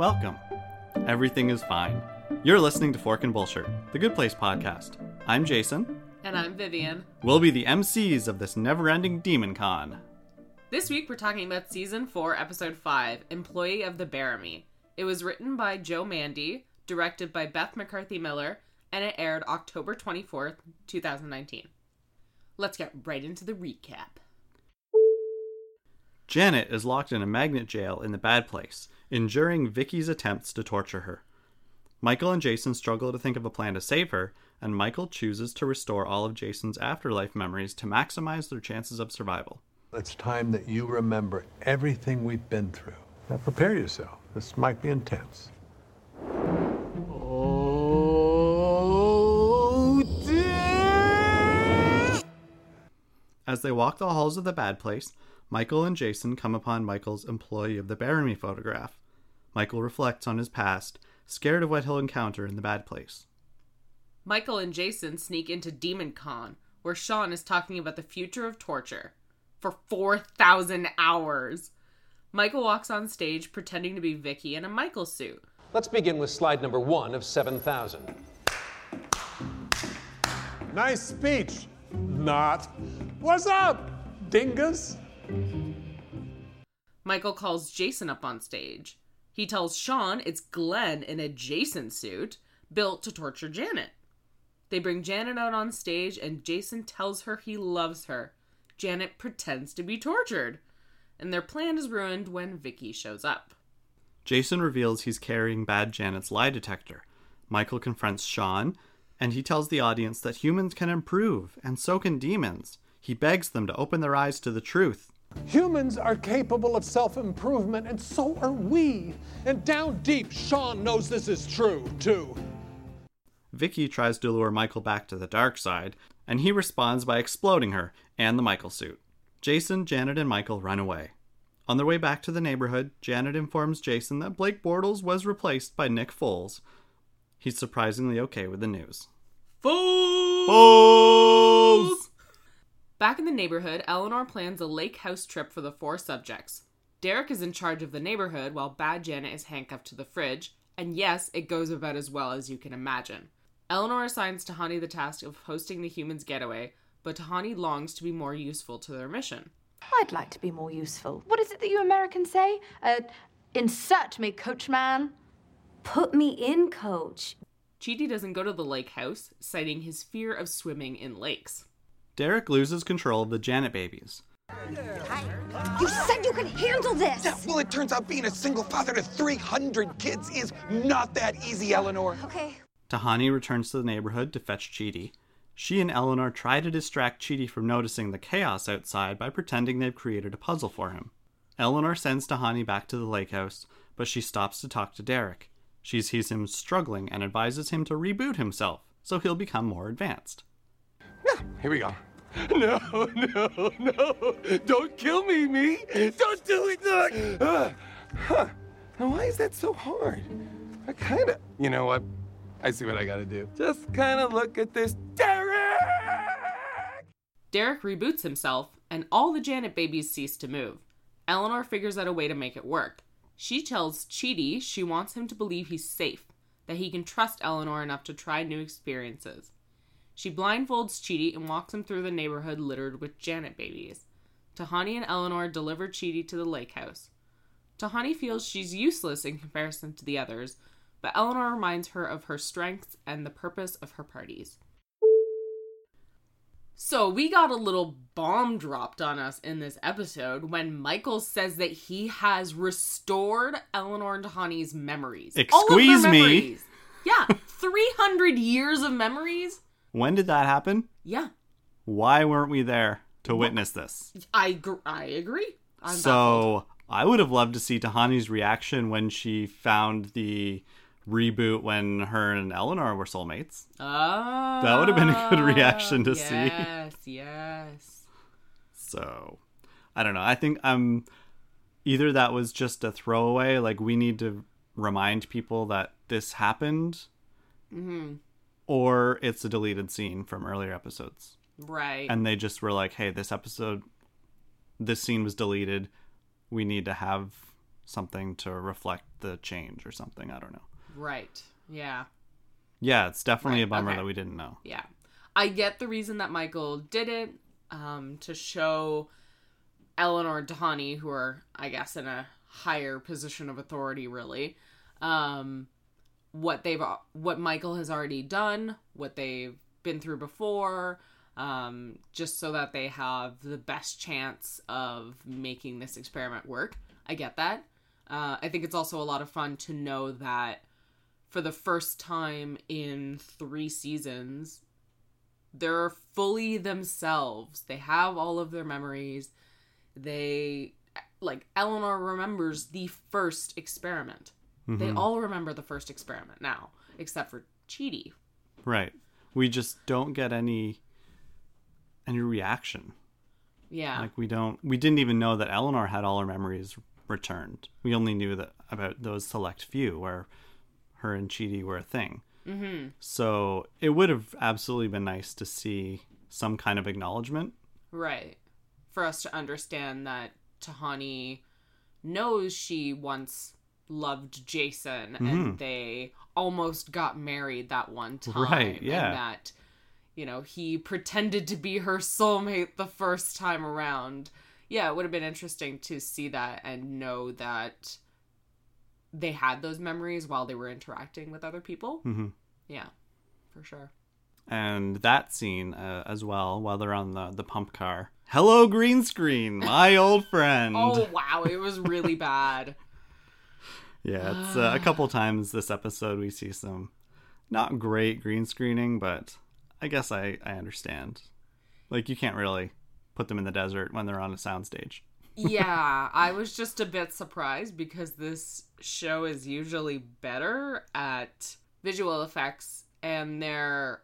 Welcome. Everything is fine. You're listening to Fork and Bullshit, the Good Place podcast. I'm Jason. And I'm Vivian. We'll be the MCs of this never ending Demon Con. This week we're talking about season 4, episode 5, Employee of the Bearimy. It was written by Joe Mande, directed by Beth McCarthy Miller, and it aired October 24th, 2019. Let's get right into the recap. Janet is locked in a magnet jail in the bad place, enduring Vicky's attempts to torture her. Michael and Jason struggle to think of a plan to save her, and Michael chooses to restore all of Jason's afterlife memories to maximize their chances of survival. It's time that you remember everything we've been through. Now prepare yourself. This might be intense. Oh, dear! As they walk the halls of the bad place, Michael and Jason come upon Michael's employee of the Bearimy photograph. Michael reflects on his past, scared of what he'll encounter in the bad place. Michael and Jason sneak into Demon Con, where Sean is talking about the future of torture for 4,000 hours. Michael walks on stage pretending to be Vicky in a Michael suit. Let's begin with slide number one of 7,000. Nice speech. Not. What's up, dingus? Michael calls Jason up on stage. He tells Sean it's Glenn in a Jason suit built to torture Janet. They bring Janet out on stage and Jason tells her he loves her. Janet pretends to be tortured. And their plan is ruined when Vicky shows up. Jason reveals he's carrying Bad Janet's lie detector. Michael confronts Sean, and he tells the audience that humans can improve, and so can demons. He begs them to open their eyes to the truth. Humans are capable of self improvement, and so are we. And down deep, Sean knows this is true, too. Vicky tries to lure Michael back to the dark side, and he responds by exploding her and the Michael suit. Jason, Janet, and Michael run away. On their way back to the neighborhood, Janet informs Jason that Blake Bortles was replaced by Nick Foles. He's surprisingly okay with the news. Fools! Back in the neighborhood, Eleanor plans a lake house trip for the four subjects. Derek is in charge of the neighborhood while Bad Janet is handcuffed to the fridge, and yes, it goes about as well as you can imagine. Eleanor assigns Tahani the task of hosting the humans' getaway, but Tahani longs to be more useful to their mission. I'd like to be more useful. What is it that you Americans say? Uh, insert me, coachman. Put me in, coach. Chidi doesn't go to the lake house, citing his fear of swimming in lakes. Derek loses control of the Janet babies. You said you could handle this. Yeah, well, it turns out being a single father to 300 kids is not that easy, Eleanor. Okay. Tahani returns to the neighborhood to fetch Chidi. She and Eleanor try to distract Chidi from noticing the chaos outside by pretending they've created a puzzle for him. Eleanor sends Tahani back to the lake house, but she stops to talk to Derek. She sees him struggling and advises him to reboot himself so he'll become more advanced. Yeah, here we go. No, no, no. Don't kill me, me. Don't do it, Doc. Uh, huh. Now, why is that so hard? I kind of, you know what? I see what I gotta do. Just kind of look at this. Derek! Derek reboots himself, and all the Janet babies cease to move. Eleanor figures out a way to make it work. She tells Chidi she wants him to believe he's safe, that he can trust Eleanor enough to try new experiences. She blindfolds Chidi and walks him through the neighborhood littered with Janet babies. Tahani and Eleanor deliver Chidi to the lake house. Tahani feels she's useless in comparison to the others, but Eleanor reminds her of her strengths and the purpose of her parties. So, we got a little bomb dropped on us in this episode when Michael says that he has restored Eleanor and Tahani's memories. All of their Excuse me? memories. Yeah, 300 years of memories? When did that happen? Yeah, Why weren't we there to witness this? I, gr- I agree. I'm baffled. so I would have loved to see Tahani's reaction when she found the reboot when her and Eleanor were soulmates. Oh, That would have been a good reaction to see. Yes, yes. So I don't know. I think um either that was just a throwaway, like we need to remind people that this happened, Mm-hmm. Or it's a deleted scene from earlier episodes. Right. And they just were like, hey, this episode, this scene was deleted. We need to have something to reflect the change or something. I don't know. Right. Yeah. Yeah, it's definitely Right, a bummer okay. that we didn't know. Yeah. I get the reason that Michael did it um, to show Eleanor and Tahani, who are, I guess, in a higher position of authority, really, um, what they've what Michael has already done, what they've been through before, um, just so that they have the best chance of making this experiment work. I get that. Uh, I think it's also a lot of fun to know that for the first time in three seasons, they're fully themselves. They have all of their memories. They, like, Eleanor remembers the first experiment. They all remember the first experiment now, except for Chidi. Right. We just don't get any any reaction. Yeah. Like we don't we didn't even know that Eleanor had all her memories returned. We only knew that about those select few where her and Chidi were a thing. Mm-hmm. So it would have absolutely been nice to see some kind of acknowledgement. Right. For us to understand that Tahani knows she once loved Jason and they almost got married that one time. Mm-hmm. Right, yeah. And that, you know, he pretended to be her soulmate the first time around. Yeah, it would have been interesting to see that and know that they had those memories while they were interacting with other people. Mm-hmm. Yeah, for sure. And that scene uh, as well, while they're on the, the pump car. Hello, green screen, my old friend. Oh, wow. It was really bad. Yeah, it's uh, a couple times this episode we see some not great green screening, but I guess I, I understand. Like, you can't really put them in the desert when they're on a soundstage. yeah, I was just a bit surprised because this show is usually better at visual effects and their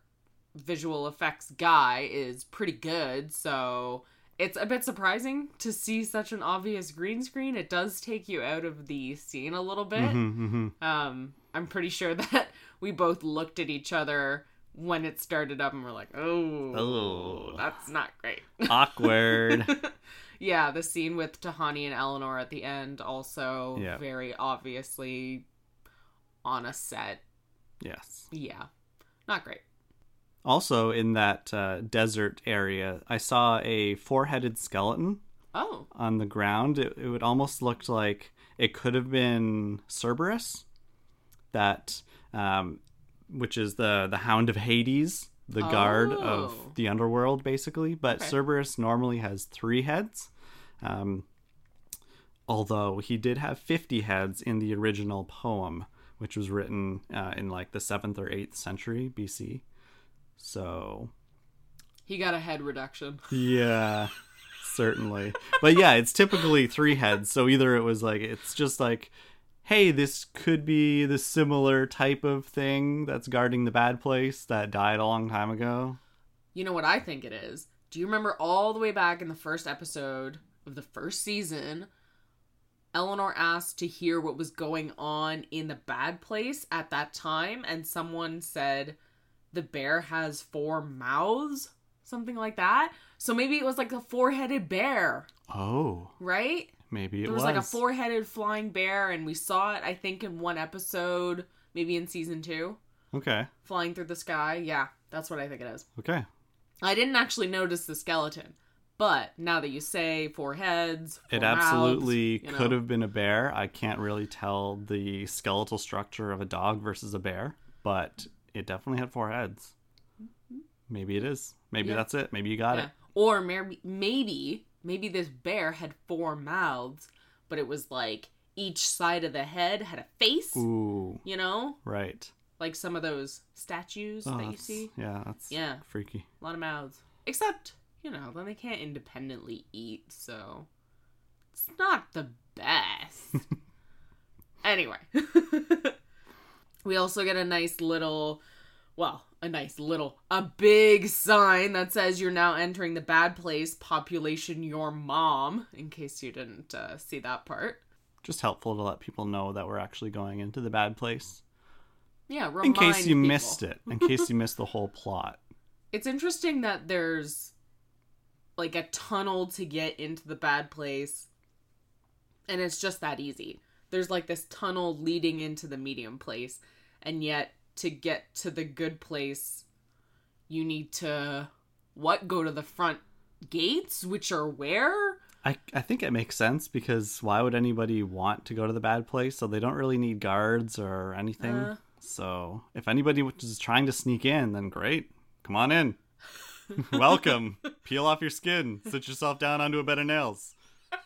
visual effects guy is pretty good. So it's a bit surprising to see such an obvious green screen. It does take you out of the scene a little bit. Mm-hmm. Um, I'm pretty sure that we both looked at each other when it started up and we're like, oh, Oh. that's not great. Awkward. Yeah, the scene with Tahani and Eleanor at the end also Yeah. very obviously on a set. yes. Yeah. Not great. Also, in that uh, desert area, I saw a four headed skeleton Oh. on the ground. It, it would almost looked like it could have been Cerberus, that, um, which is the the Hound of Hades, the guard Oh. of the underworld, basically. But Okay. Cerberus normally has three heads, um, although he did have fifty heads in the original poem, which was written uh, in like the seventh or eighth century BC. So He got a head reduction. yeah, certainly. But yeah, it's typically three heads. So either it was like it's just like, hey, this could be the similar type of thing that's guarding the bad place that died a long time ago. You know what I think it is? Do you remember all the way back in the first episode of the first season? Eleanor asked to hear what was going on in the bad place at that time, and someone said the bear has four mouths, something like that. So maybe it was like a four headed bear, Oh, right? maybe it There was, like a four headed flying bear, and we saw it, I think, in one episode, maybe in season two, Okay, flying through the sky. Yeah, that's what I think it is. okay. I didn't actually notice the skeleton, but now that you say four heads, It four mouths, absolutely you know. could have been a bear. I can't really tell the skeletal structure of a dog versus a bear, but it definitely had four heads. Maybe it is. Maybe Yeah. that's it. Maybe you got Yeah. it. Or maybe, maybe, maybe this bear had four mouths, but it was like each side of the head had a face. Ooh, You know, right. like some of those statues Oh, that you see. Yeah, that's Yeah. freaky. A lot of mouths. Except, you know, then they can't independently eat, so it's not the best. anyway, we also get a nice little, well, a nice little, a big sign that says you're now entering the bad place, population your mom, in case you didn't uh, see that part. Just helpful to let people know that we're actually going into the bad place. Yeah, in case you people. missed it. In case you missed the whole plot. It's interesting that there's like a tunnel to get into the bad place, and it's just that easy. there's like this tunnel leading into the medium place, and yet to get to the good place, you need to what go to the front gates, which are where? I, I think it makes sense because why would anybody want to go to the bad place? So they don't really need guards or anything. Uh. so if anybody was trying to sneak in, then great. Come on in. Welcome. Peel off your skin. Sit yourself down onto a bed of nails.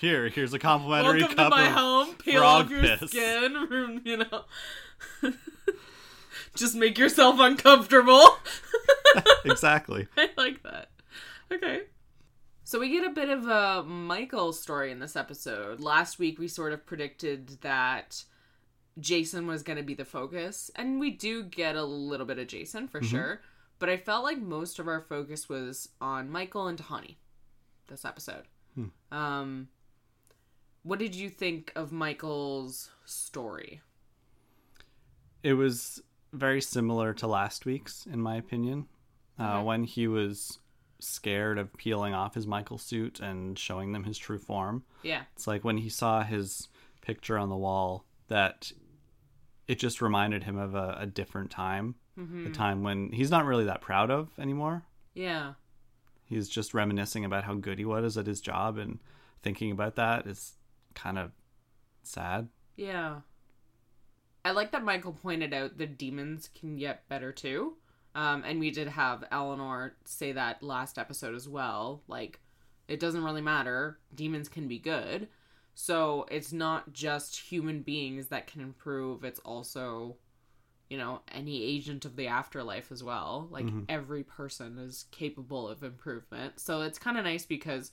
Here, here's a complimentary cup. Welcome cup to my of home. Peel frog off your piss. skin. You know, just make yourself uncomfortable. exactly. I like that. Okay. So we get a bit of a Michael story in this episode. Last week we sort of predicted that Jason was going to be the focus, and we do get a little bit of Jason for sure. But I felt like most of our focus was on Michael and Tahani this episode. Um, what did you think of Michael's story? It was very similar to last week's, in my opinion. Uh, when he was scared of peeling off his Michael suit and showing them his true form. Yeah. It's like when he saw his picture on the wall that it just reminded him of a, a different time, the time when he's not really that proud of anymore. Yeah. He's just reminiscing about how good he was at his job and thinking about that is kind of sad. Yeah. I like that Michael pointed out the demons can get better too. Um, and we did have Eleanor say that last episode as well. Like, it doesn't really matter. Demons can be good. So it's not just human beings that can improve, it's also, you know, any agent of the afterlife as well. Like, every person is capable of improvement. So it's kind of nice because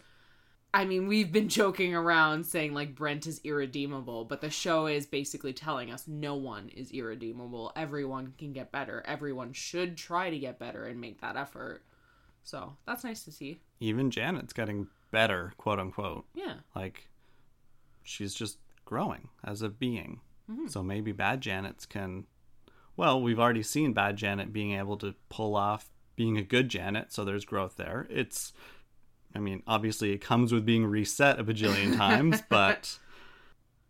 I mean, we've been joking around saying like Brent is irredeemable, but the show is basically telling us no one is irredeemable. Everyone can get better. Everyone should try to get better and make that effort. So that's nice to see. Even Janet's getting better, quote unquote. Yeah. Like she's just growing as a being. Mm-hmm. So maybe bad Janet's can well, we've already seen bad Janet being able to pull off being a good Janet, so there's growth there. It's I mean, obviously it comes with being reset a bajillion times, but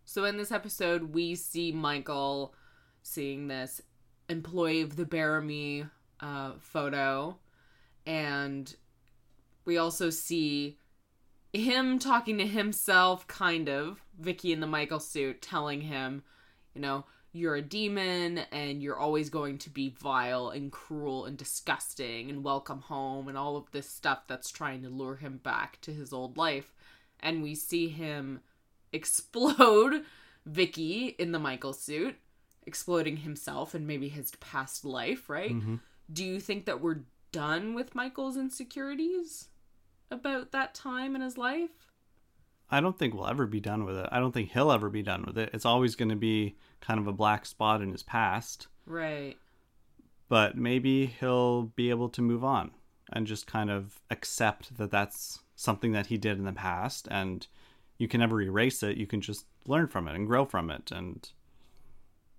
So in this episode, we see Michael seeing this employee of the Bearimy uh, photo, and we also see him talking to himself, kind of. Vicky in the Michael suit telling him, you know, you're a demon and you're always going to be vile and cruel and disgusting and welcome home and all of this stuff that's trying to lure him back to his old life. And we see him explode Vicky in the Michael suit, exploding himself and maybe his past life, right? Mm-hmm. Do you think that we're done with Michael's insecurities about that time in his life? I don't think we'll ever be done with it. I don't think he'll ever be done with it. It's always going to be kind of a black spot in his past, Right. but maybe he'll be able to move on and just kind of accept that that's something that he did in the past and you can never erase it. You can just learn from it and grow from it and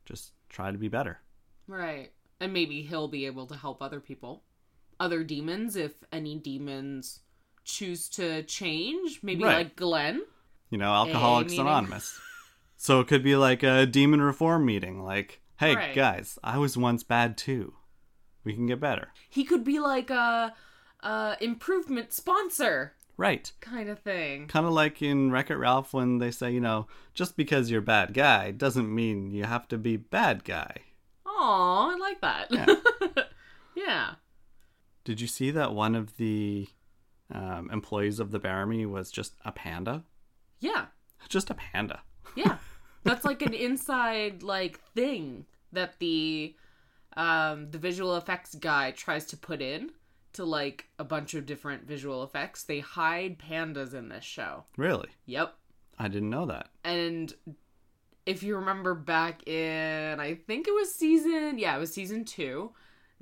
just try to be better. Right. And maybe he'll be able to help other people. Other demons, if any demons choose to change. Maybe Right. like Glenn. You know, Alcoholics Anonymous. So it could be like a demon reform meeting like, "Hey Right. guys, I was once bad too. We can get better." He could be like a, a improvement sponsor Right. kind of thing. kind of like in Wreck It Ralph when they say, you know, just because you're bad guy doesn't mean you have to be bad guy. Aw, I like that. Yeah. Did you see that one of the um, employees of the Bearimy was just a panda? yeah. Just a panda. Yeah. That's like an inside like thing that the um the visual effects guy tries to put in to like a bunch of different visual effects. They hide pandas in this show. Really? Yep. I didn't know that. And if you remember back in I think it was season yeah, it was season 2,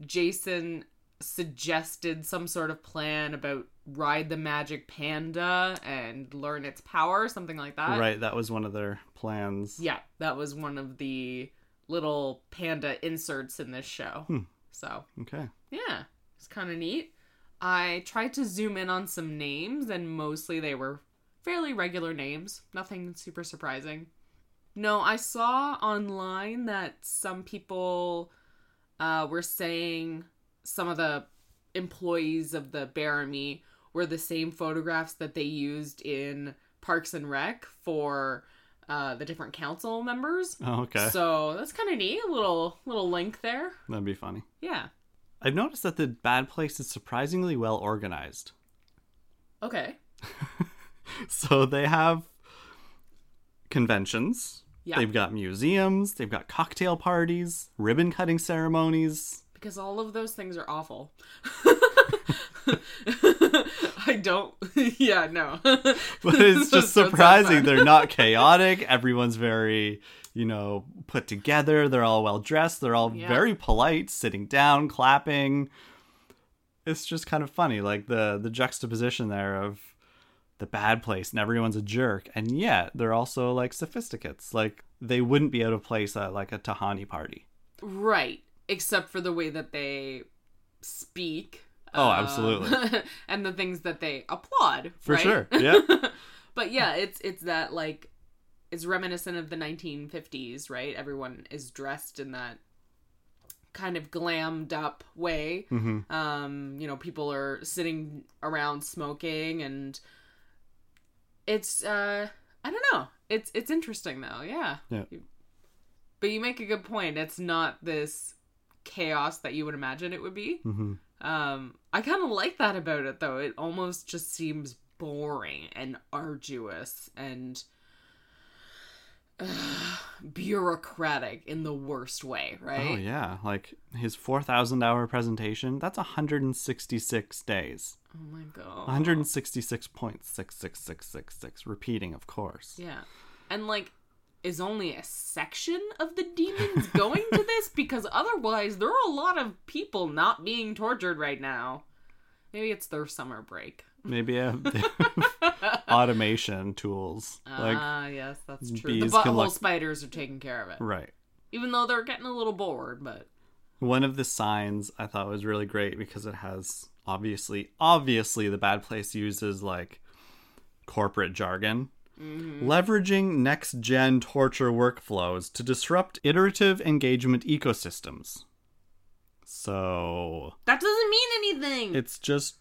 Jason suggested some sort of plan about ride the magic panda and learn its power, something like that. right, that was one of their plans. Yeah, that was one of the little panda inserts in this show. So, Okay. yeah, it's kind of neat. I tried to zoom in on some names, and mostly they were fairly regular names, nothing super surprising. No, I saw online that some people uh, were saying some of the employees of the Bearimy were the same photographs that they used in Parks and Rec for uh, the different council members. Oh, okay. So that's kind of neat. A little little link there. That'd be funny. Yeah. I've noticed that the bad place is surprisingly well organized. Okay. So they have conventions. Yeah. They've got museums. They've got cocktail parties, ribbon cutting ceremonies. Because all of those things are awful. I don't. yeah, no. But it's just So it sounds surprising. They're not chaotic. Everyone's very, you know, put together. They're all well dressed. They're all Yeah. very polite, sitting down, clapping. It's just kind of funny, like the the juxtaposition there of the bad place and everyone's a jerk, and yet they're also like sophisticates. Like they wouldn't be out of place at like a Tahani party. Right. Except for the way that they speak. Oh, um, absolutely. and the things that they applaud. For right? sure. Yeah. but yeah, it's it's that like it's reminiscent of the 1950s, right? Everyone is dressed in that kind of glammed up way. Mhm. Um, you know, people are sitting around smoking and it's uh I don't know. It's it's interesting though. Yeah. Yeah. But you make a good point. It's not this chaos that you would imagine it would be. hmm Um, I kind of like that about it though. It almost just seems boring and arduous and uh, bureaucratic in the worst way, right? Oh yeah, like his four thousand hour presentation. That's hundred and sixty six days. Oh my god. One hundred and sixty six point six six six six six. Repeating, of course. Yeah. And like is only a section of the demons going to this because otherwise there are a lot of people not being tortured right now. Maybe it's their summer break. Maybe automation tools. Like Ah, yes, that's true. The butthole look- spiders are taking care of it. right. Even though they're getting a little bored, but One of the signs I thought was really great because it has obviously obviously the bad place uses like corporate jargon. Leveraging next gen torture workflows to disrupt iterative engagement ecosystems. So that doesn't mean anything. it's just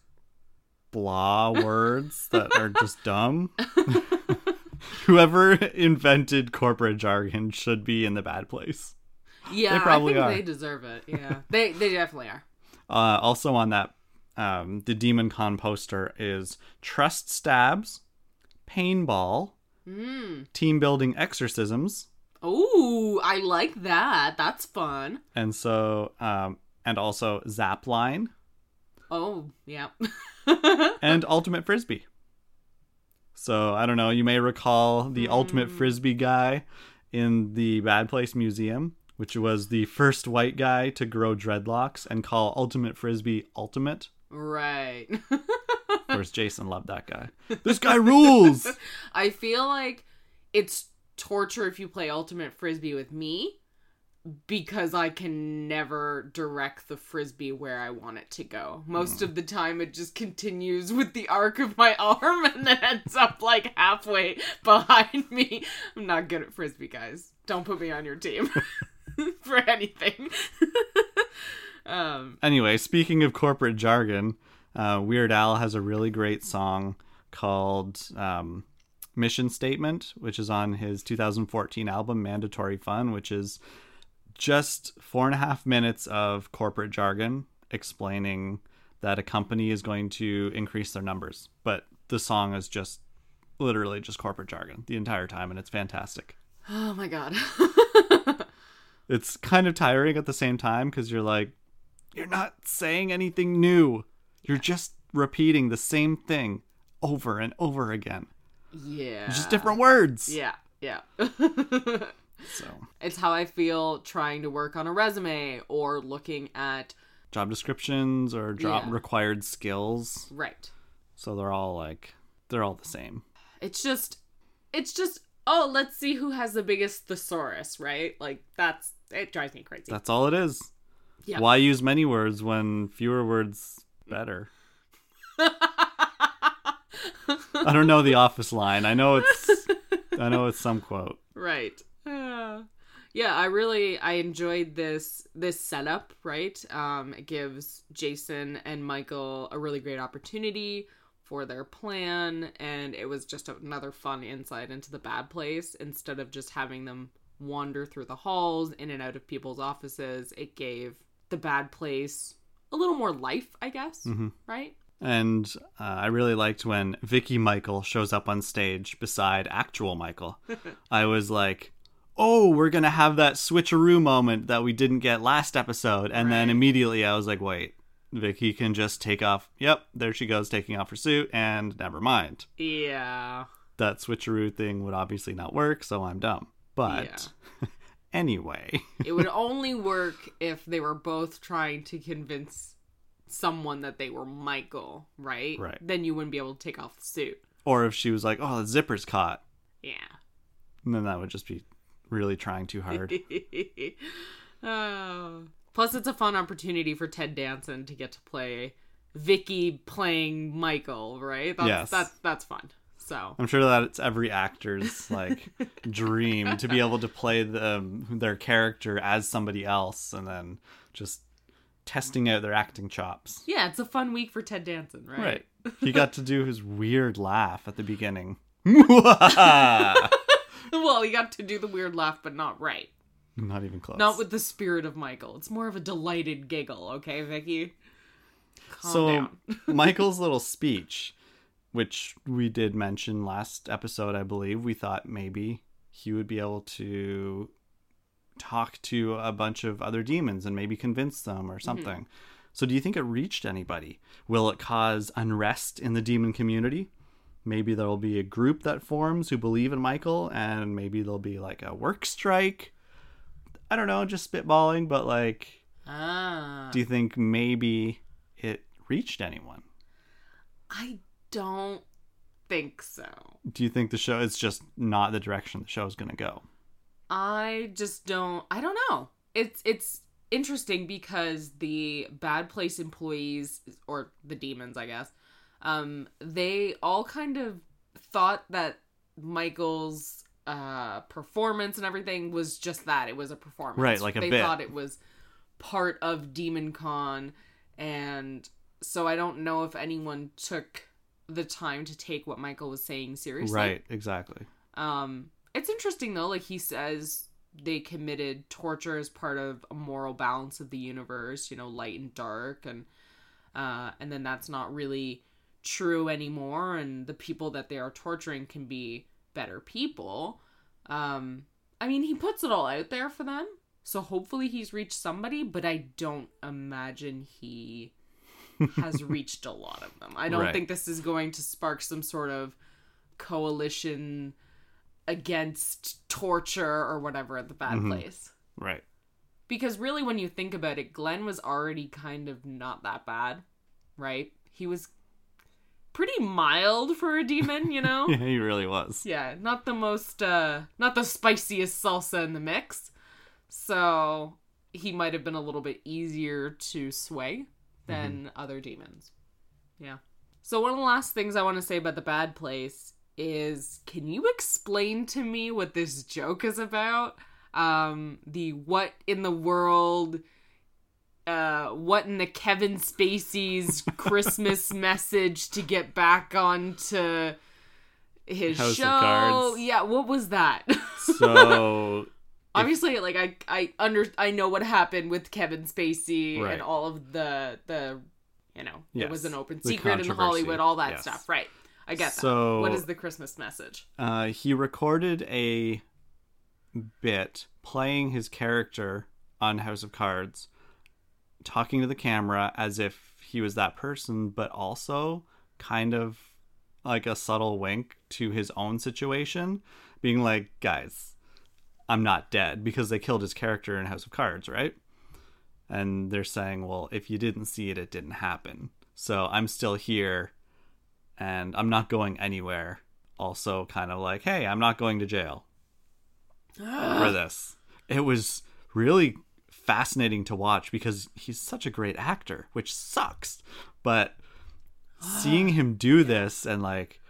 blah words that are just dumb. Whoever invented corporate jargon should be in the bad place. yeah, probably I think are. they deserve it. Yeah, they they definitely are. Uh, also on that, um, the Demon Con poster is trust stabs, painball, team building exorcisms, Oh, I like that. That's fun. and so um, and also zap line Oh, yeah. and ultimate frisbee. So I don't know. You may recall the ultimate frisbee guy in the Bad Place Museum, which was the first white guy to grow dreadlocks and call ultimate frisbee ultimate. right. Of course, Jason loved that guy. This guy rules. I feel like it's torture if you play Ultimate Frisbee with me because I can never direct the frisbee where I want it to go. Most of the time it just continues with the arc of my arm and then ends up like halfway behind me. I'm not good at frisbee, guys. Don't put me on your team for anything. um Anyway, speaking of corporate jargon, uh, Weird Al has a really great song called um, Mission Statement, which is on his 2014 album Mandatory Fun, which is just four and a half minutes of corporate jargon explaining that a company is going to increase their numbers. But the song is just literally just corporate jargon the entire time, and it's fantastic. oh my god. It's kind of tiring at the same time because you're like, you're not saying anything new. You're just repeating the same thing over and over again. yeah. Just different words. Yeah, yeah. So, It's how I feel trying to work on a resume or looking at job descriptions or job Yeah. required skills. right. So they're all like, they're all the same. It's just it's just oh, let's see who has the biggest thesaurus, right? Like that's it drives me crazy. That's all it is. Yeah. Why use many words when fewer words better? I don't know the office line. I know it's I know it's some quote. right Uh, yeah i really i enjoyed this this setup right um it gives jason and michael a really great opportunity for their plan and it was just another fun insight into the bad place instead of just having them wander through the halls in and out of people's offices it gave the bad place a little more life i guess right And uh, I really liked when Vicky Michael shows up on stage beside actual Michael. I was like, "Oh, we're gonna have that switcheroo moment that we didn't get last episode," and then immediately I was like, "Wait, Vicky can just take off. Yep, there she goes, taking off her suit, and never mind. yeah That switcheroo thing would obviously not work, so I'm dumb. But anyway, it would only work if they were both trying to convince someone that they were Michael, right? Right. Then you wouldn't be able to take off the suit. or if she was like, "Oh, the zipper's caught," Yeah. then that would just be really trying too hard. oh. Plus, it's a fun opportunity for Ted Danson to get to play Vicky playing Michael, right? That's, Yes. That's, that's fun. So, I'm sure that it's every actor's like dream to be able to play them um, their character as somebody else, and then just testing out their acting chops. yeah, it's a fun week for Ted Danson, right? Right. He got to do his weird laugh at the beginning. Well, he got to do the weird laugh, but not right. Not even close. Not with the spirit of Michael. It's more of a delighted giggle, okay, Vicky? Calm so. Michael's little speech, which we did mention last episode, I believe, we thought maybe he would be able to talk to a bunch of other demons and maybe convince them or something. So do you think it reached anybody? Will it cause unrest in the demon community? Maybe there'll be a group that forms who believe in Michael and maybe there'll be like a work strike. I don't know, just spitballing, but like Ah. do you think maybe it reached anyone? I don't think so. Do you think the show is just not the direction the show is going to go? I just don't I don't know. It's it's interesting because the bad place employees or the demons, I guess. Um they all kind of thought that Michael's uh performance and everything was just that. It was a performance. Right, like a they bit. thought it was part of Demon Con and so I don't know if anyone took the time to take what Michael was saying seriously. Right, exactly. Um, it's interesting though. Like he says, they committed torture as part of a moral balance of the universe. You know, light and dark, and uh, and then that's not really true anymore. And the people that they are torturing can be better people. Um, I mean, he puts it all out there for them, so hopefully he's reached somebody. But I don't imagine he has reached a lot of them. I don't Right. think this is going to spark some sort of coalition against torture or whatever at the bad place. Right. Because really, when you think about it, Glenn was already kind of not that bad, right? He was pretty mild for a demon, you know? Yeah, he really was. yeah, not the most, uh, not the spiciest salsa in the mix. So he might have been a little bit easier to sway than other demons. Yeah. So one of the last things I want to say about the bad place is can you explain to me what this joke is about? Um the what in the world uh what in the Kevin Spacey's Christmas message to get back onto his House show. Yeah, what was that? So, Obviously, like I I under I know what happened with Kevin Spacey Right. and all of the the you know it was an open secret in Hollywood, all that yes. stuff, right? I get So- that. What is the Christmas message? uh, he recorded a bit playing his character on House of Cards, talking to the camera as if he was that person, but also kind of like a subtle wink to his own situation, being like, guys, I'm not dead because they killed his character in House of Cards, right? And they're saying, well, if you didn't see it, it didn't happen. So I'm still here and I'm not going anywhere. Also, kind of like, hey, I'm not going to jail for this. It was really fascinating to watch because he's such a great actor, which sucks. But seeing him do this and like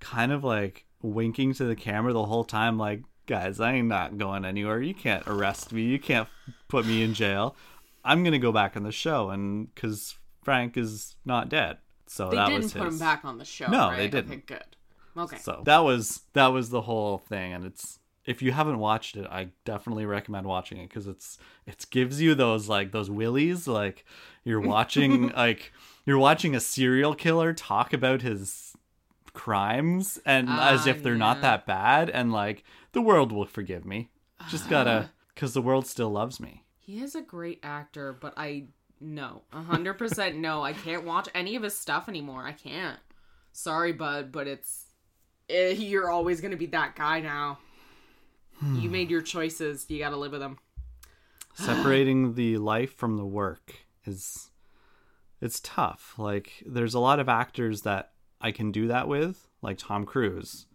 kind of like winking to the camera the whole time, like, guys, I ain't not going anywhere. You can't arrest me. You can't put me in jail. I'm gonna go back on the show, and because Frank is not dead, so They that didn't was put him back on the show. No, right? they didn't. Okay, good. Okay. So that was that was the whole thing, and it's if you haven't watched it, I definitely recommend watching it because it's it gives you those like those willies, like you're watching like you're watching a serial killer talk about his crimes and as Ah, if they're not that bad, and like the world will forgive me. Just gotta because the world still loves me. He is a great actor, but I no, a hundred percent no. I can't watch any of his stuff anymore. I can't. Sorry, bud, but it's eh, you're always gonna be that guy now. You made your choices. You gotta live with them. separating the life from the work is it's tough like there's a lot of actors that i can do that with like tom cruise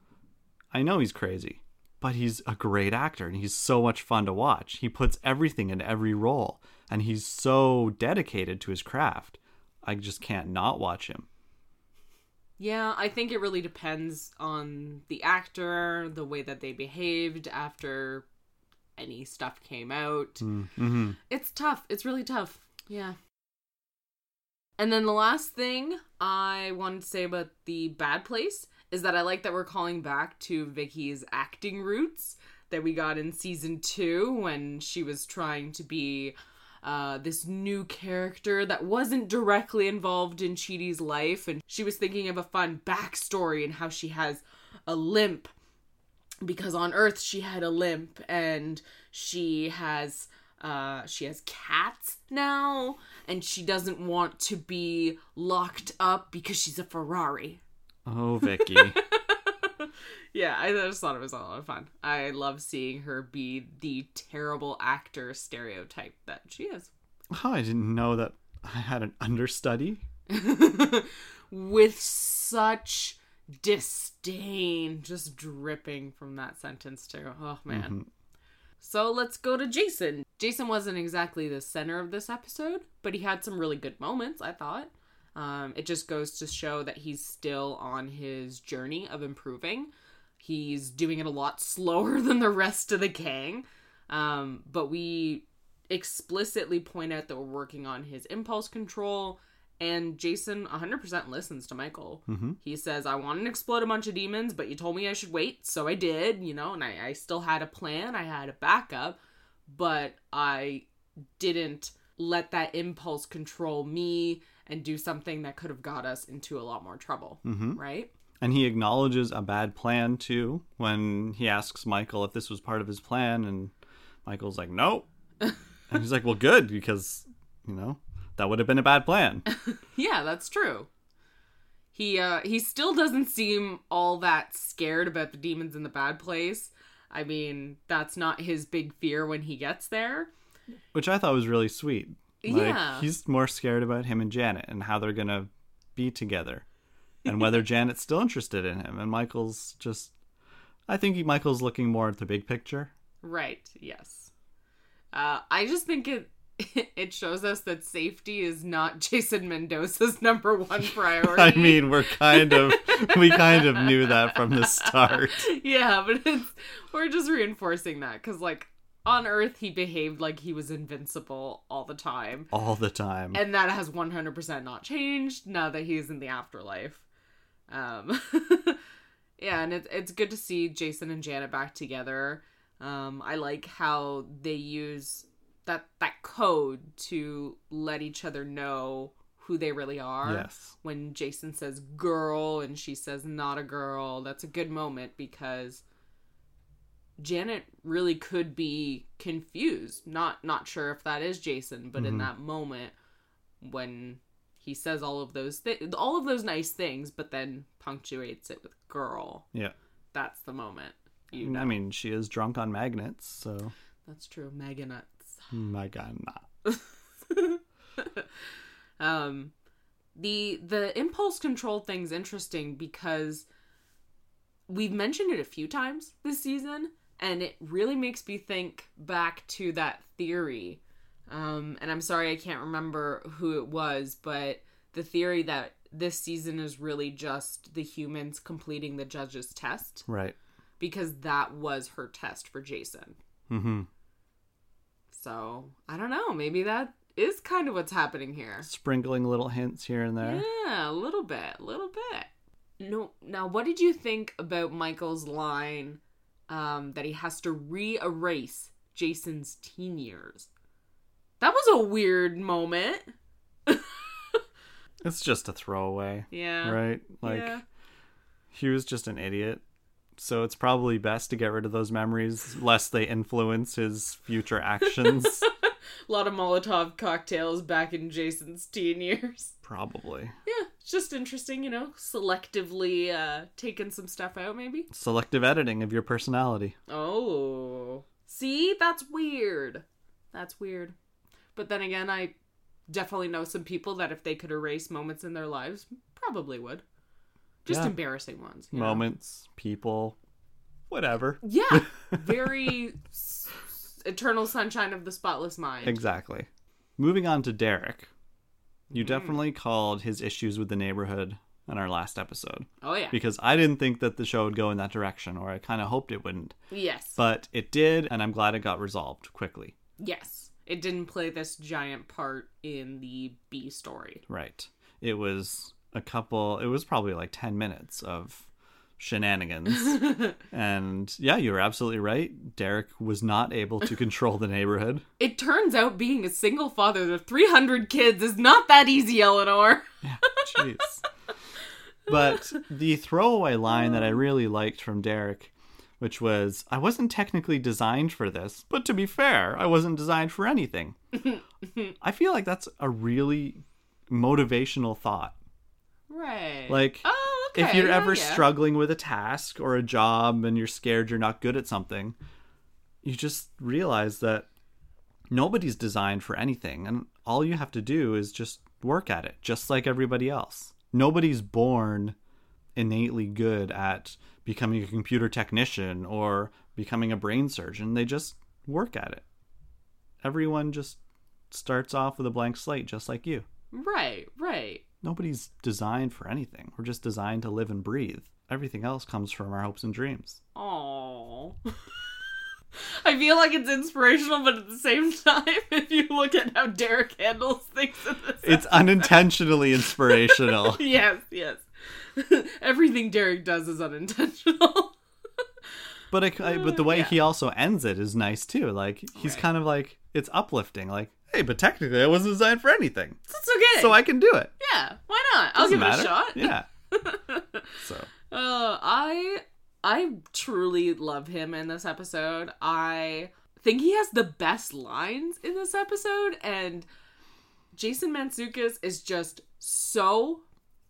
i know he's crazy but he's a great actor and he's so much fun to watch he puts everything in every role and he's so dedicated to his craft i just can't not watch him Yeah, I think it really depends on the actor, the way that they behaved after any stuff came out. mm-hmm. It's tough. It's really tough. Yeah. And then the last thing I wanted to say about the bad place is that I like that we're calling back to Vicky's acting roots that we got in season two when she was trying to be uh, this new character that wasn't directly involved in Chidi's life. And she was thinking of a fun backstory and how she has a limp because on earth she had a limp and she has uh she has cats now and she doesn't want to be locked up because she's a ferrari oh vicky. Yeah i just thought it was a lot of fun. I love seeing her be the terrible actor stereotype that she is. Oh i didn't know that i had an understudy. With such disdain just dripping from that sentence too. Oh man. Mm-hmm. So let's go to Jason. Jason wasn't exactly the center of this episode, but he had some really good moments, I thought. Um, it just goes to show that he's still on his journey of improving. He's doing it a lot slower than the rest of the gang. Um, but we explicitly point out that we're working on his impulse control. And Jason 100% listens to Michael. He says, I wanted to explode a bunch of demons, but you told me I should wait, so I did, you know, and I, I still had a plan, I had a backup, but I didn't let that impulse control me and do something that could have got us into a lot more trouble, right? And he acknowledges a bad plan too when he asks Michael if this was part of his plan, and Michael's like, "No," and he's like, "Well, good because you know that would have been a bad plan." Yeah, that's true. He uh he still doesn't seem all that scared about the demons in the bad place. I mean, that's not his big fear when he gets there. Which I thought was really sweet. Like, Yeah. he's more scared about him and Janet and how they're gonna be together, and whether Janet's still interested in him. And Michael's just, I think he, Michael's looking more at the big picture. Right, yes. Uh I just think it it shows us that safety is not Jason Mendoza's number one priority. I mean, we're kind of, we kind of knew that from the start. yeah, but it's we're just reinforcing that cuz like on earth he behaved like he was invincible all the time. All the time. and that has 100% not changed now that he's in the afterlife um yeah and it's it's good to see jason and janet back together um i like how they use that that code to let each other know who they really are Yes. when jason says girl and she says not a girl that's a good moment because Janet really could be confused, not not sure if that is Jason, but in that moment when he says all of those thi- all of those nice things, but then punctuates it with "girl," yeah. that's the moment. You know, I mean, she is drunk on magnets, so that's true. Mega nuts. my God, not. um the the impulse control thing's interesting because we've mentioned it a few times this season and it really makes me think back to that theory um and i'm sorry i can't remember who it was but the theory that this season is really just the humans completing the judge's test Right. because that was her test for Jason. Mm-hmm. So I don't know. Maybe that is kind of what's happening here. Sprinkling little hints here and there. Yeah, a little bit, a little bit. No, now what did you think about Michael's line um, that he has to re-erase Jason's teen years? That was a weird moment. It's just a throwaway. Yeah. Right? Like yeah. he was just an idiot. So it's probably best to get rid of those memories lest they influence his future actions. A lot of Molotov cocktails back in Jason's teen years. probably. Yeah, it's just interesting, you know, selectively uh, taking some stuff out, maybe. Selective editing of your personality. Oh. See, that's weird. That's weird. But then again, I definitely know some people that if they could erase moments in their lives, probably would. Just Yeah. embarrassing ones. you know? Moments, people, whatever. Yeah. Very s- eternal sunshine of the spotless mind. Exactly. Moving on to Derek. You Mm. definitely called his issues with the neighborhood in our last episode. Oh, yeah. Because I didn't think that the show would go in that direction, or I kind of hoped it wouldn't. yes. But it did, and I'm glad it got resolved quickly. yes. It didn't play this giant part in the B story. Right. It was a couple, it was probably like 10 minutes of shenanigans. and yeah, you were absolutely right. Derek was not able to control the neighborhood. It turns out being a single father to 300 kids is not that easy, Eleanor. yeah, Jeez. But the throwaway line that I oh. really liked from Derek, which was, I wasn't technically designed for this, but to be fair, I wasn't designed for anything. I feel like that's a really motivational thought. Right. Like, oh, okay. if you're yeah, ever yeah. struggling with a task or a job and you're scared you're not good at something, you just realize that nobody's designed for anything. And all you have to do is just work at it, just like everybody else. Nobody's born innately good at becoming a computer technician or becoming a brain surgeon. They just work at it. Everyone just starts off with a blank slate, just like you Right, right. Nobody's designed for anything. We're just designed to live and breathe. Everything else comes from our hopes and dreams. Oh. I feel like it's inspirational, but at the same time, if you look at how Derek handles things in this, It's unintentionally inspirational. yes, yes, everything Derek does is unintentional. But it, I- but the way he also ends it is nice too. Like he's Right. kind of like it's uplifting. Like, hey, but technically I wasn't designed for anything, It's okay. so I can do it. Yeah, why not? I'll Doesn't give matter. it a shot. Yeah. so Uh, I I truly love him in this episode. I think he has the best lines in this episode, and Jason Mantzoukas is just so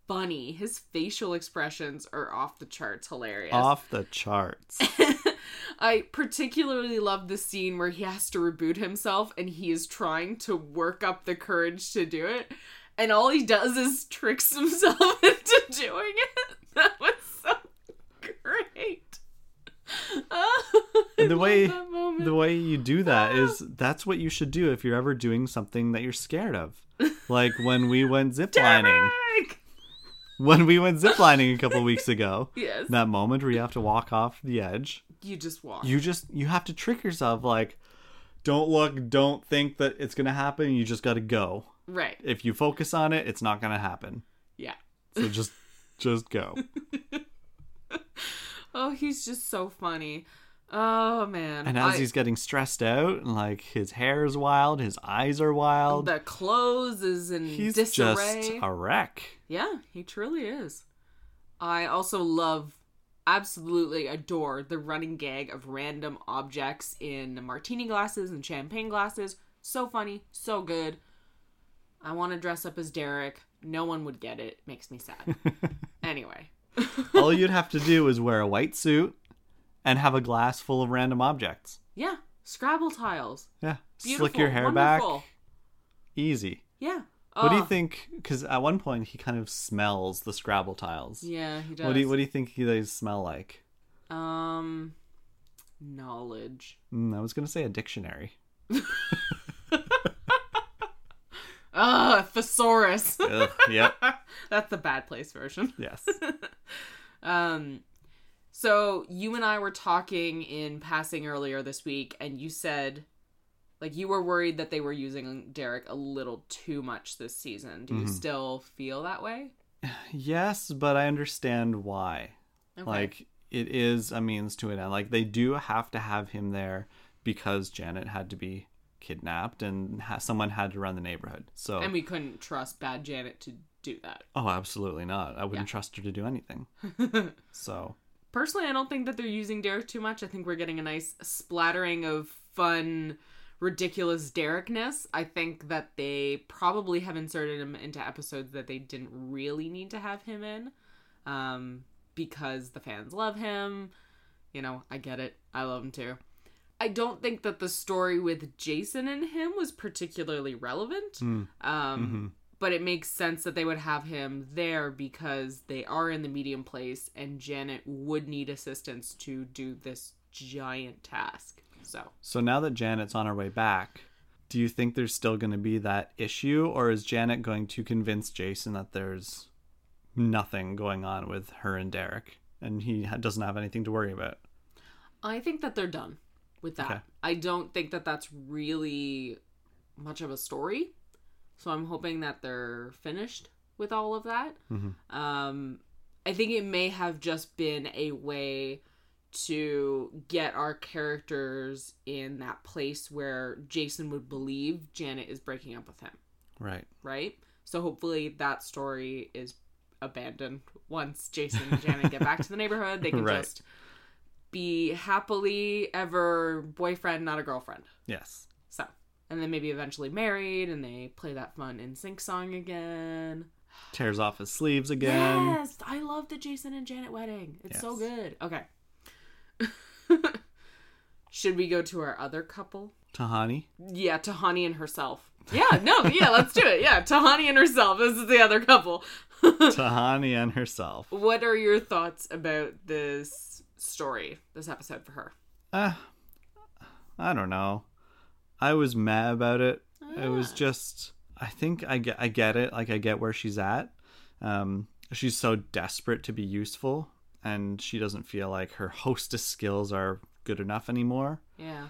funny. His facial expressions are off the charts, hilarious. off the charts. I particularly love the scene where he has to reboot himself and he is trying to work up the courage to do it. And all he does is tricks himself into doing it. That was so great. Oh, And the way the way you do that ah. is that's what you should do if you're ever doing something that you're scared of. Like when we went ziplining. When we went ziplining a couple weeks ago. Yes. That moment where you have to walk off the edge. You just walk. You just you have to trick yourself like don't look, don't think that it's going to happen, you just got to go. Right. If you focus on it, it's not going to happen. Yeah. So just just go. Oh, he's just so funny. Oh man. And as I- he's getting stressed out and like his hair is wild, his eyes are wild. the clothes is in He's disarray. just a wreck. Yeah, he truly is. I also love, absolutely adore the running gag of random objects in martini glasses and champagne glasses. So funny, so good. I want to dress up as Derek. No one would get it. Makes me sad. anyway. All you'd have to do is wear a white suit and have a glass full of random objects. Yeah, Scrabble tiles. Yeah. Beautiful. Slick your hair wonderful. back. Easy. Yeah. What do you think? Because at one point he kind of smells the Scrabble tiles. Yeah, he does. What do you What do you think they smell like? Um, knowledge. Mm, I was gonna say a dictionary. Ah, thesaurus. Ugh, yep. That's the bad place version. Yes. Um, so you and I were talking in passing earlier this week, and you said, like, you were worried that they were using Derek a little too much this season. Do you still feel that way? yes, but I understand why. Okay. Like it is a means to an end. Like they do have to have him there because Janet had to be kidnapped and ha- someone had to run the neighborhood. So and we couldn't trust Bad Janet to do that. oh, absolutely not. I wouldn't Yeah. trust her to do anything. so Personally, I don't think that they're using Derek too much. I think we're getting a nice splattering of fun, ridiculous Derekness. I think that they probably have inserted him into episodes that they didn't really need to have him in um, because the fans love him. You know, I get it. I love him too. I don't think that the story with Jason and him was particularly relevant. Um, But it makes sense that they would have him there because they are in the medium place and Janet would need assistance to do this giant task. So, so now that Janet's on her way back, do you think there's still going to be that issue or is Janet going to convince Jason that there's nothing going on with her and Derek and he doesn't have anything to worry about? I think that they're done with that. Okay. I don't think that that's really much of a story. So I'm hoping that they're finished with all of that. Um, I think it may have just been a way to get our characters in that place where Jason would believe Janet is breaking up with him, Right. right? So hopefully that story is abandoned once Jason and Janet get back to the neighborhood. They can Right. just be happily ever boyfriend, not a girlfriend. Yes. So, and then maybe eventually married and they play that fun in sync song again. Tears off his sleeves again. Yes, I love the Jason and Janet wedding. It's so good. Okay. Should we go to our other couple? Tahani. Yeah, Tahani and herself. Yeah, no, yeah, let's do it. Yeah, Tahani and herself. This is the other couple. Tahani and herself. what are your thoughts about this story, this episode for her? Uh, I don't know. I was mad about it. It was just I think I get I get it. Like I get where she's at. Um she's so desperate to be useful and she doesn't feel like her hostess skills are good enough anymore Yeah.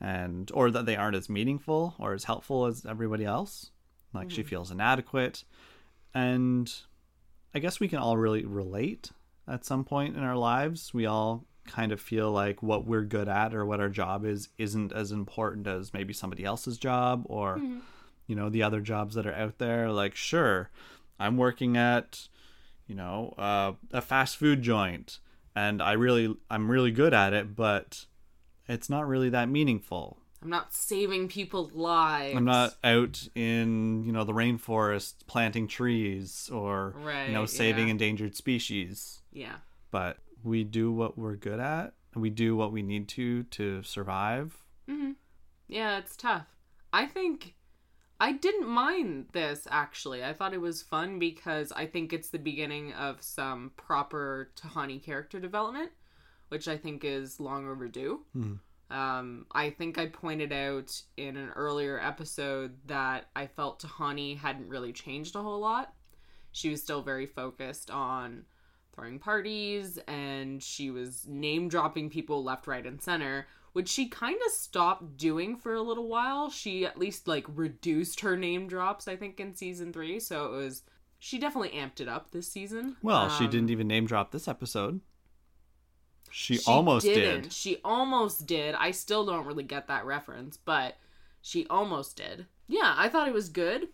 and or that they aren't as meaningful or as helpful as everybody else. Like she feels inadequate. And I guess we can all really relate at some point in our lives. We all kind of feel like what we're good at or what our job is isn't as important as maybe somebody else's job or you know the other jobs that are out there like sure i'm working at you know uh, a fast food joint and i really i'm really good at it but it's not really that meaningful I'm not saving people's lives. i'm not out in you know the rainforest planting trees or you know saving yeah. endangered species Yeah. but we do what we're good at and we do what we need to to survive Yeah, it's tough. I think I didn't mind this actually. I thought it was fun because I think it's the beginning of some proper Tahani character development, which I think is long overdue. Um, I think I pointed out in an earlier episode that I felt Tahani hadn't really changed a whole lot. She was still very focused on throwing parties and she was name dropping people left, right, and center, which she kind of stopped doing for a little while. She at least like reduced her name drops, I think, in season three. So it was, she definitely amped it up this season. well she Um, didn't even name drop this episode she, She almost didn't. did She almost did. I still don't really get that reference, but she almost did. Yeah, I thought it was good.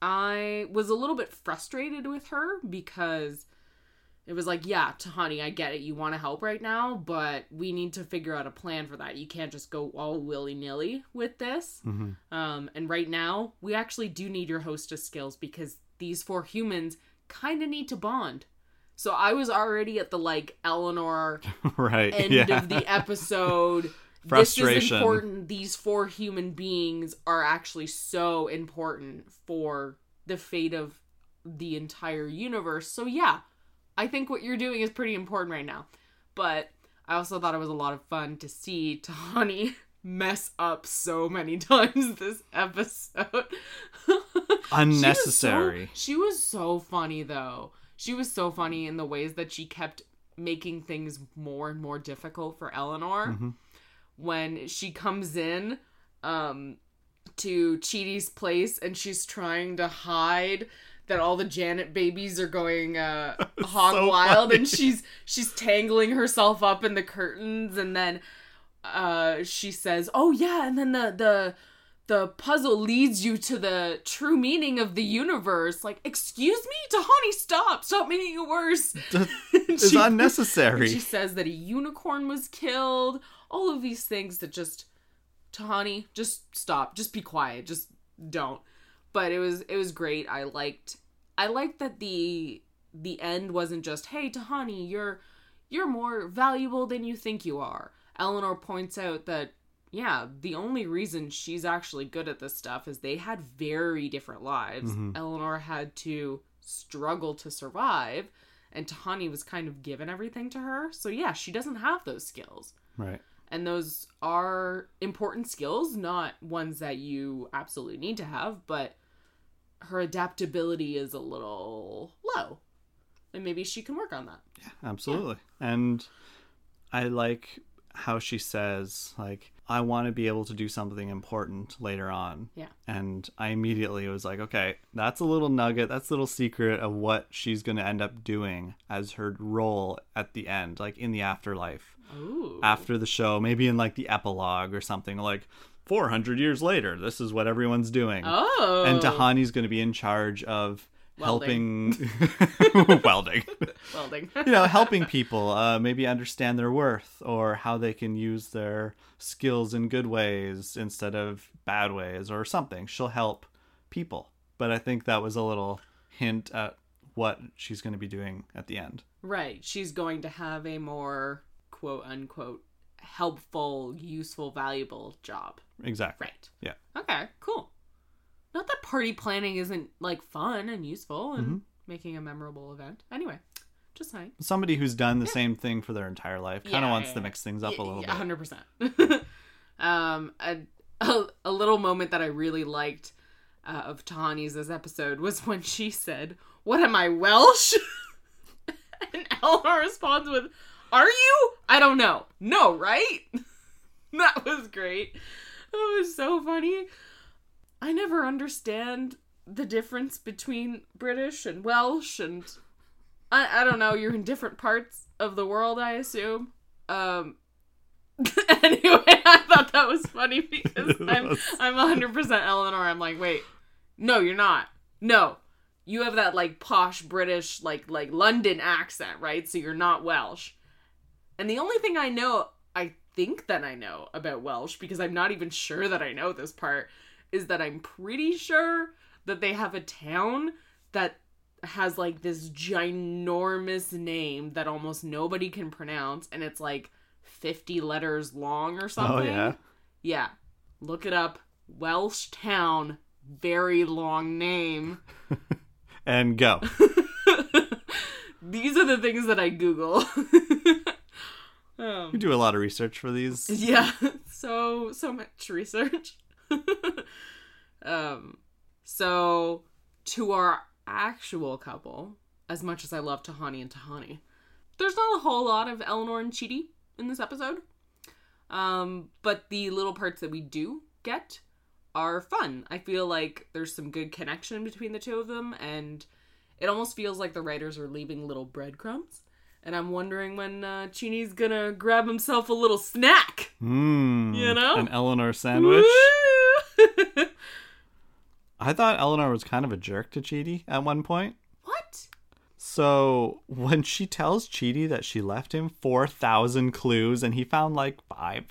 I was a little bit frustrated with her because it was like, yeah, Tahani, I get it. You want to help right now, but we need to figure out a plan for that. You can't just go all willy nilly with this. Um, and right now, we actually do need your hostess skills because these four humans kind of need to bond. So I was already at the like Eleanor right end yeah of the episode. This is important. These four human beings are actually so important for the fate of the entire universe. So yeah, I think what you're doing is pretty important right now. But I also thought it was a lot of fun to see Tahani mess up so many times this episode. Unnecessary. She was, so, she was so funny though. She was so funny in the ways that she kept making things more and more difficult for Eleanor. Mm-hmm. When she comes in um to Chidi's place and she's trying to hide that all the Janet babies are going uh hog So wild funny. and she's she's tangling herself up in the curtains and then uh she says, "Oh yeah, and then the the the puzzle leads you to the true meaning of the universe." Like, "Excuse me, Tahani, stop. Stop making it worse." It's She- unnecessary. She says that a unicorn was killed. All of these things that just Tahani, just stop. Just be quiet. Just don't. But it was it was great. I liked I liked that the the end wasn't just, "Hey Tahani, you're you're more valuable than you think you are." Eleanor points out that yeah, the only reason she's actually good at this stuff is they had very different lives. Mm-hmm. Eleanor had to struggle to survive, and Tahani was kind of given everything to her. So, yeah, she doesn't have those skills. right. And those are important skills, not ones that you absolutely need to have, but her adaptability is a little low. And maybe she can work on that. Yeah, absolutely. And I like how she says, like, I want to be able to do something important later on. Yeah. And I immediately was like, okay, that's a little nugget, that's a little secret of what she's going to end up doing as her role at the end, like in the afterlife. Ooh. After the show, maybe in like the epilogue or something, like 400 years later, this is what everyone's doing. Oh. And Tahani's going to be in charge of Welding. helping welding Welding. you know helping people uh, maybe understand their worth or how they can use their skills in good ways instead of bad ways or something she'll help people but i think that was a little hint at what she's going to be doing at the end Right. She's going to have a more quote unquote helpful, useful, valuable job. Exactly Right. yeah Okay, cool. Not that party planning isn't like fun and useful and Mm-hmm. making a memorable event. Anyway, just saying. somebody who's done the same thing for their entire life kind of Yeah, wants yeah, to yeah. mix things up a little bit hundred percent. Um, a, a a little moment that I really liked uh, of Tahani's this episode was when she said, "What am I Welsh?" and Eleanor responds with, "Are you? I don't know. No, right?" that was great. That was so funny. I never understand the difference between British and Welsh and I, I don't know, you're in different parts of the world, I assume. Um anyway, I thought that was funny because I'm I'm 100% Eleanor. I'm like, "Wait. No, you're not. No. You have that like posh British like like London accent, right? So you're not Welsh." And the only thing I know, think that I know about Welsh because I'm not even sure that I know this part is that I'm pretty sure that they have a town that has like this ginormous name that almost nobody can pronounce and it's like 50 letters long or oh, something. oh yeah Yeah. Look it up. Welsh town. Very long name. and go These are the things that I Google. um, you do a lot of research for these yeah. So so much research. um so to our actual couple, as much as I love Tahani and Tahani, there's not a whole lot of Eleanor and Chidi in this episode. Um, but the little parts that we do get are fun. I feel like there's some good connection between the two of them, and it almost feels like the writers are leaving little breadcrumbs. And I'm wondering when uh, Chidi's gonna grab himself a little snack. Mm, You know? an eleanor sandwich i thought eleanor was kind of a jerk to Chidi at one point what? So when she tells Chidi that she left him 4,000 clues and he found like five.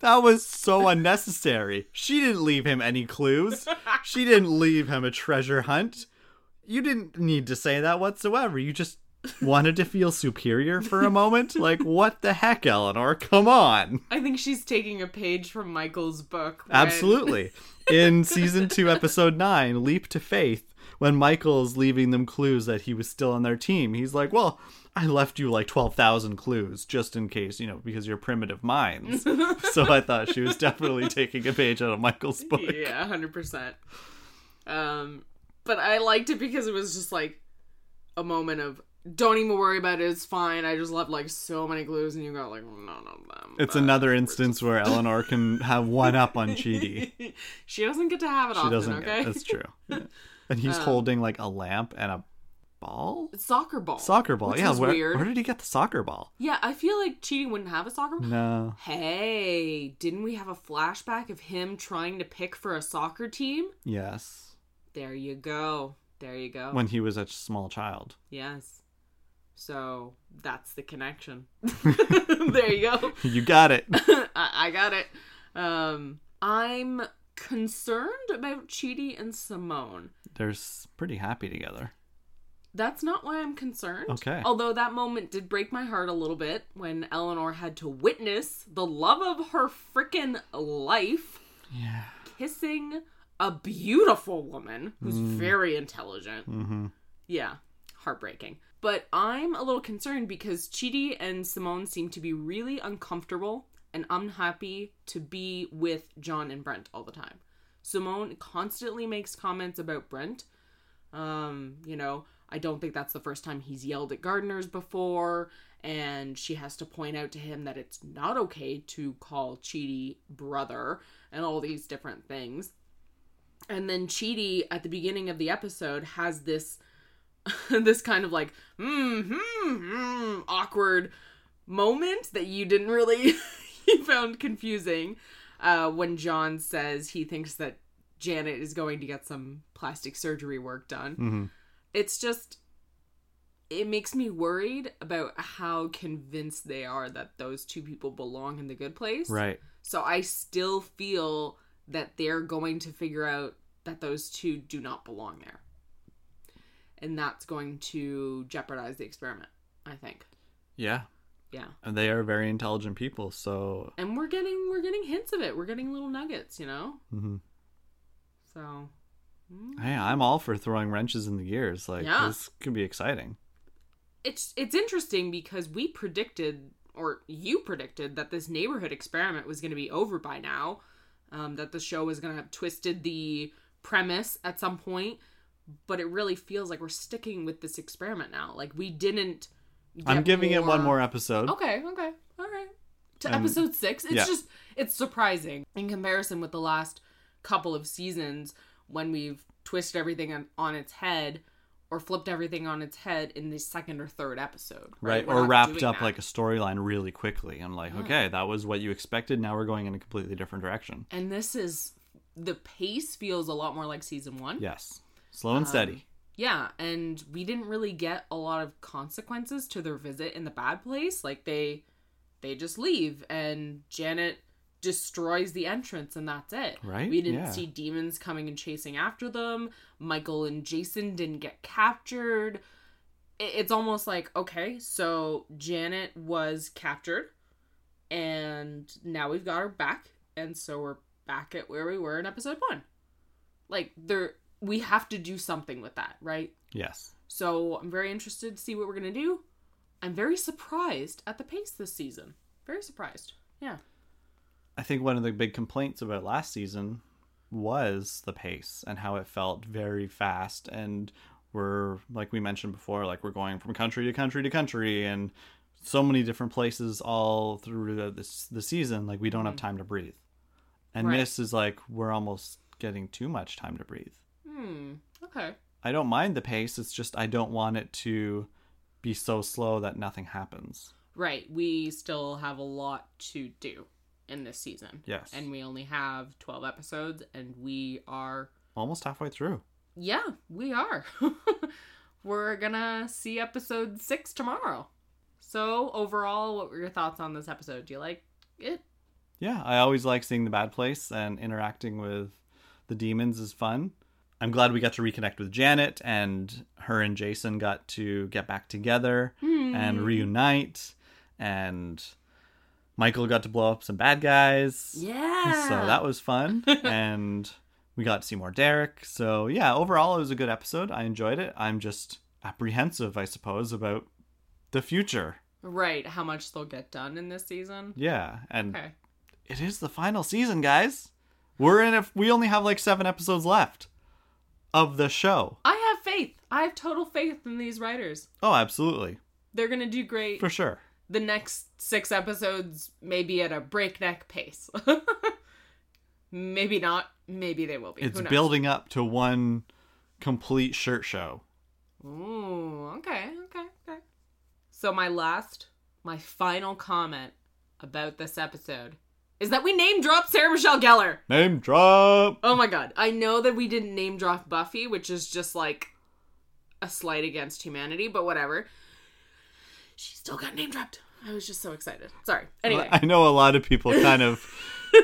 that was so unnecessary. She didn't leave him any clues. She didn't leave him a treasure hunt. You didn't need to say that whatsoever. You just wanted to feel superior for a moment. Like, what the heck, Eleanor? Come on. I think she's taking a page from Michael's book. when- Absolutely. In season two, episode nine, Leap to Faith, when Michael's leaving them clues that he was still on their team, he's like, Well, I left you like 12,000 clues just in case, you know, because you're primitive minds. so I thought she was definitely taking a page out of Michael's book. Yeah, hundred percent. Um, but I liked it because it was just like a moment of don't even worry about it. It's fine. I just left like so many clues, and you got like none of them. It's another instance where Eleanor can have one up on Chidi. she doesn't get to have it She often. doesn't. okay, Um, That's true. Yeah. And he's holding like a lamp and a ball? soccer ball. Soccer ball. Yeah, where, weird. where did he get the soccer ball? Yeah, I feel like Chidi wouldn't have a soccer ball. No. Hey, didn't we have a flashback of him trying to pick for a soccer team? Yes. There you go. There you go. When he was a small child. Yes. So that's the connection. there you go. You got it. I, I got it. Um, I'm concerned about Chidi and Simone. They're pretty happy together. That's not why I'm concerned. Okay. Although that moment did break my heart a little bit when Eleanor had to witness the love of her frickin' life Yeah. kissing a beautiful woman who's very intelligent. Mm-hmm. Yeah, heartbreaking. But I'm a little concerned because Chidi and Simone seem to be really uncomfortable and unhappy to be with John and Brent all the time. Simone constantly makes comments about Brent. Um, you know, I don't think that's the first time he's yelled at gardeners before, and she has to point out to him that it's not okay to call Chidi brother and all these different things. And then Chidi at the beginning of the episode has this this kind of like hmm hmm awkward moment that you didn't really you found confusing uh, when John says he thinks that Janet is going to get some plastic surgery work done. Mm-hmm. It's just it makes me worried about how convinced they are that those two people belong in the good place. Right. So I still feel that they're going to figure out that those two do not belong there. And that's going to jeopardize the experiment, I think. Yeah. Yeah. And they are very intelligent people, so And we're getting we're getting hints of it. We're getting little nuggets, you know? Mhm. So hey, I'm all for throwing wrenches in the gears. Like Yeah. this could be exciting. it's it's interesting because we predicted or you predicted that this neighborhood experiment was going to be over by now um, that the show was going to have twisted the premise at some point but it really feels like we're sticking with this experiment now like we didn't I'm giving it one more episode. okay okay all right to And- episode six it's yeah. just it's surprising in comparison with the last couple of seasons when we've twisted everything on, on its head or flipped everything on its head in the second or third episode Right, We're or wrapped up that. like a storyline really quickly. I'm like, okay, that was what you expected. Now we're going in a completely different direction. and this is the pace feels a lot more like season one Yes, slow and steady. Um, yeah and we didn't really get a lot of consequences to their visit in the bad place like they they just leave and janet destroys the entrance and that's it Right? we didn't Yeah. see demons coming and chasing after them michael and jason didn't get captured it's almost like okay so janet was captured and now we've got her back and so we're back at where we were in episode one like there we have to do something with that right? Yes, so i'm very interested to see what we're gonna do. I'm very surprised at the pace this season. Very surprised. Yeah. I think one of the big complaints about last season was the pace and how it felt very fast. And we're like we mentioned before like we're going from country to country to country and so many different places all through the this the season like we don't have mm-hmm. time to breathe. And Right. this is like we're almost getting too much time to breathe hmm okay. I don't mind the pace it's just i don't want it to be so slow that nothing happens. Right we still have a lot to do in this season. Yes. and we only have 12 episodes and we are almost halfway through. Yeah we are. We're gonna see episode six tomorrow. So overall what were your thoughts on this episode? Do you like it? Yeah, I always like seeing the bad place and interacting with the demons is fun. I'm glad we got to reconnect with Janet and her and Jason got to get back together and hmm. reunite and Michael got to blow up some bad guys. yeah So that was fun and we got to see more Derek. So yeah, overall it was a good episode. I enjoyed it. I'm just apprehensive, I suppose, about the future. Right, how much they'll get done in this season. Yeah, and Okay. it is the final season, guys. We're in. if we only have like seven episodes left of the show. I have faith. I have total faith in these writers. Oh, absolutely, They're gonna do great. for sure. the next six episodes may be at a breakneck pace. maybe not. Maybe they will be. It's building up to one complete shirt show. Ooh, okay, okay, okay. So my last, my final comment about this episode is that we name drop Sarah Michelle Gellar. Name drop. Oh my god. I know that we didn't name drop Buffy, which is just like a slight against humanity, but whatever. She still got name dropped. I was just so excited. Sorry. Anyway. I know a lot of people kind of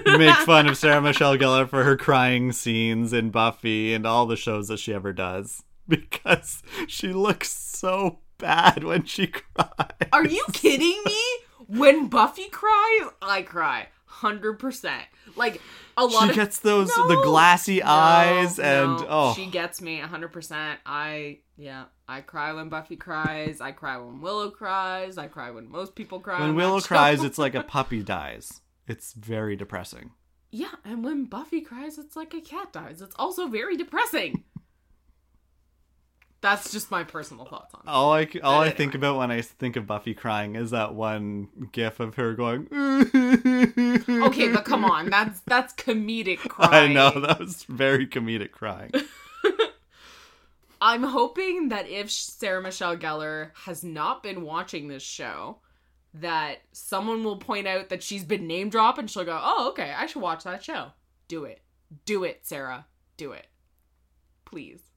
make fun of Sarah Michelle Gellar for her crying scenes in Buffy and all the shows that she ever does because she looks so bad when she cries. Are you kidding me? When Buffy cries, I cry. 100%. Like a lot She of gets those the glassy No, eyes and no, oh she gets me 100%. I yeah, I cry when Buffy cries. I cry when Willow cries. I cry when most people cry. when Willow cries it's like a puppy dies. It's very depressing. Yeah, and when Buffy cries, it's like a cat dies. It's also very depressing. That's just my personal thoughts on it. All I all I think about when I think of Buffy crying is that one gif of her going Okay, but come on, that's that's comedic crying. I know that was very comedic crying. I'm hoping that if Sarah Michelle Gellar has not been watching this show, that someone will point out that she's been name dropped and she'll go, "Oh, okay, I should watch that show." Do it, do it, Sarah, do it, please.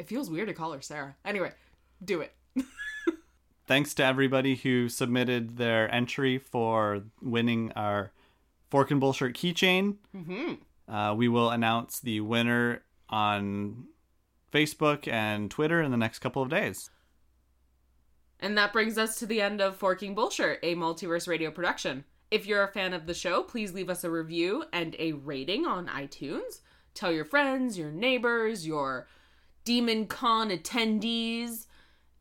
It feels weird to call her Sarah. Anyway, do it. Thanks to everybody who submitted their entry for winning our Forking Bullshirt keychain. Mm-hmm. Uh, we will announce the winner on Facebook and Twitter in the next couple of days. And that brings us to the end of Forking Bullshirt, a multiverse radio production. If you're a fan of the show, please leave us a review and a rating on iTunes. Tell your friends, your neighbors, your Demon Con attendees.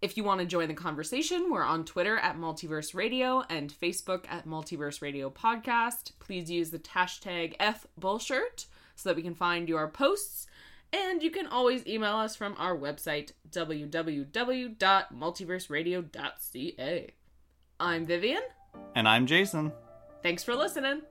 If you want to join the conversation, we're on Twitter at Multiverse Radio and Facebook at Multiverse Radio Podcast. Please use the hashtag FBullshirt so that we can find your posts. And you can always email us from our website, www.multiverseradio.ca. I'm Vivian. And I'm Jason. Thanks for listening.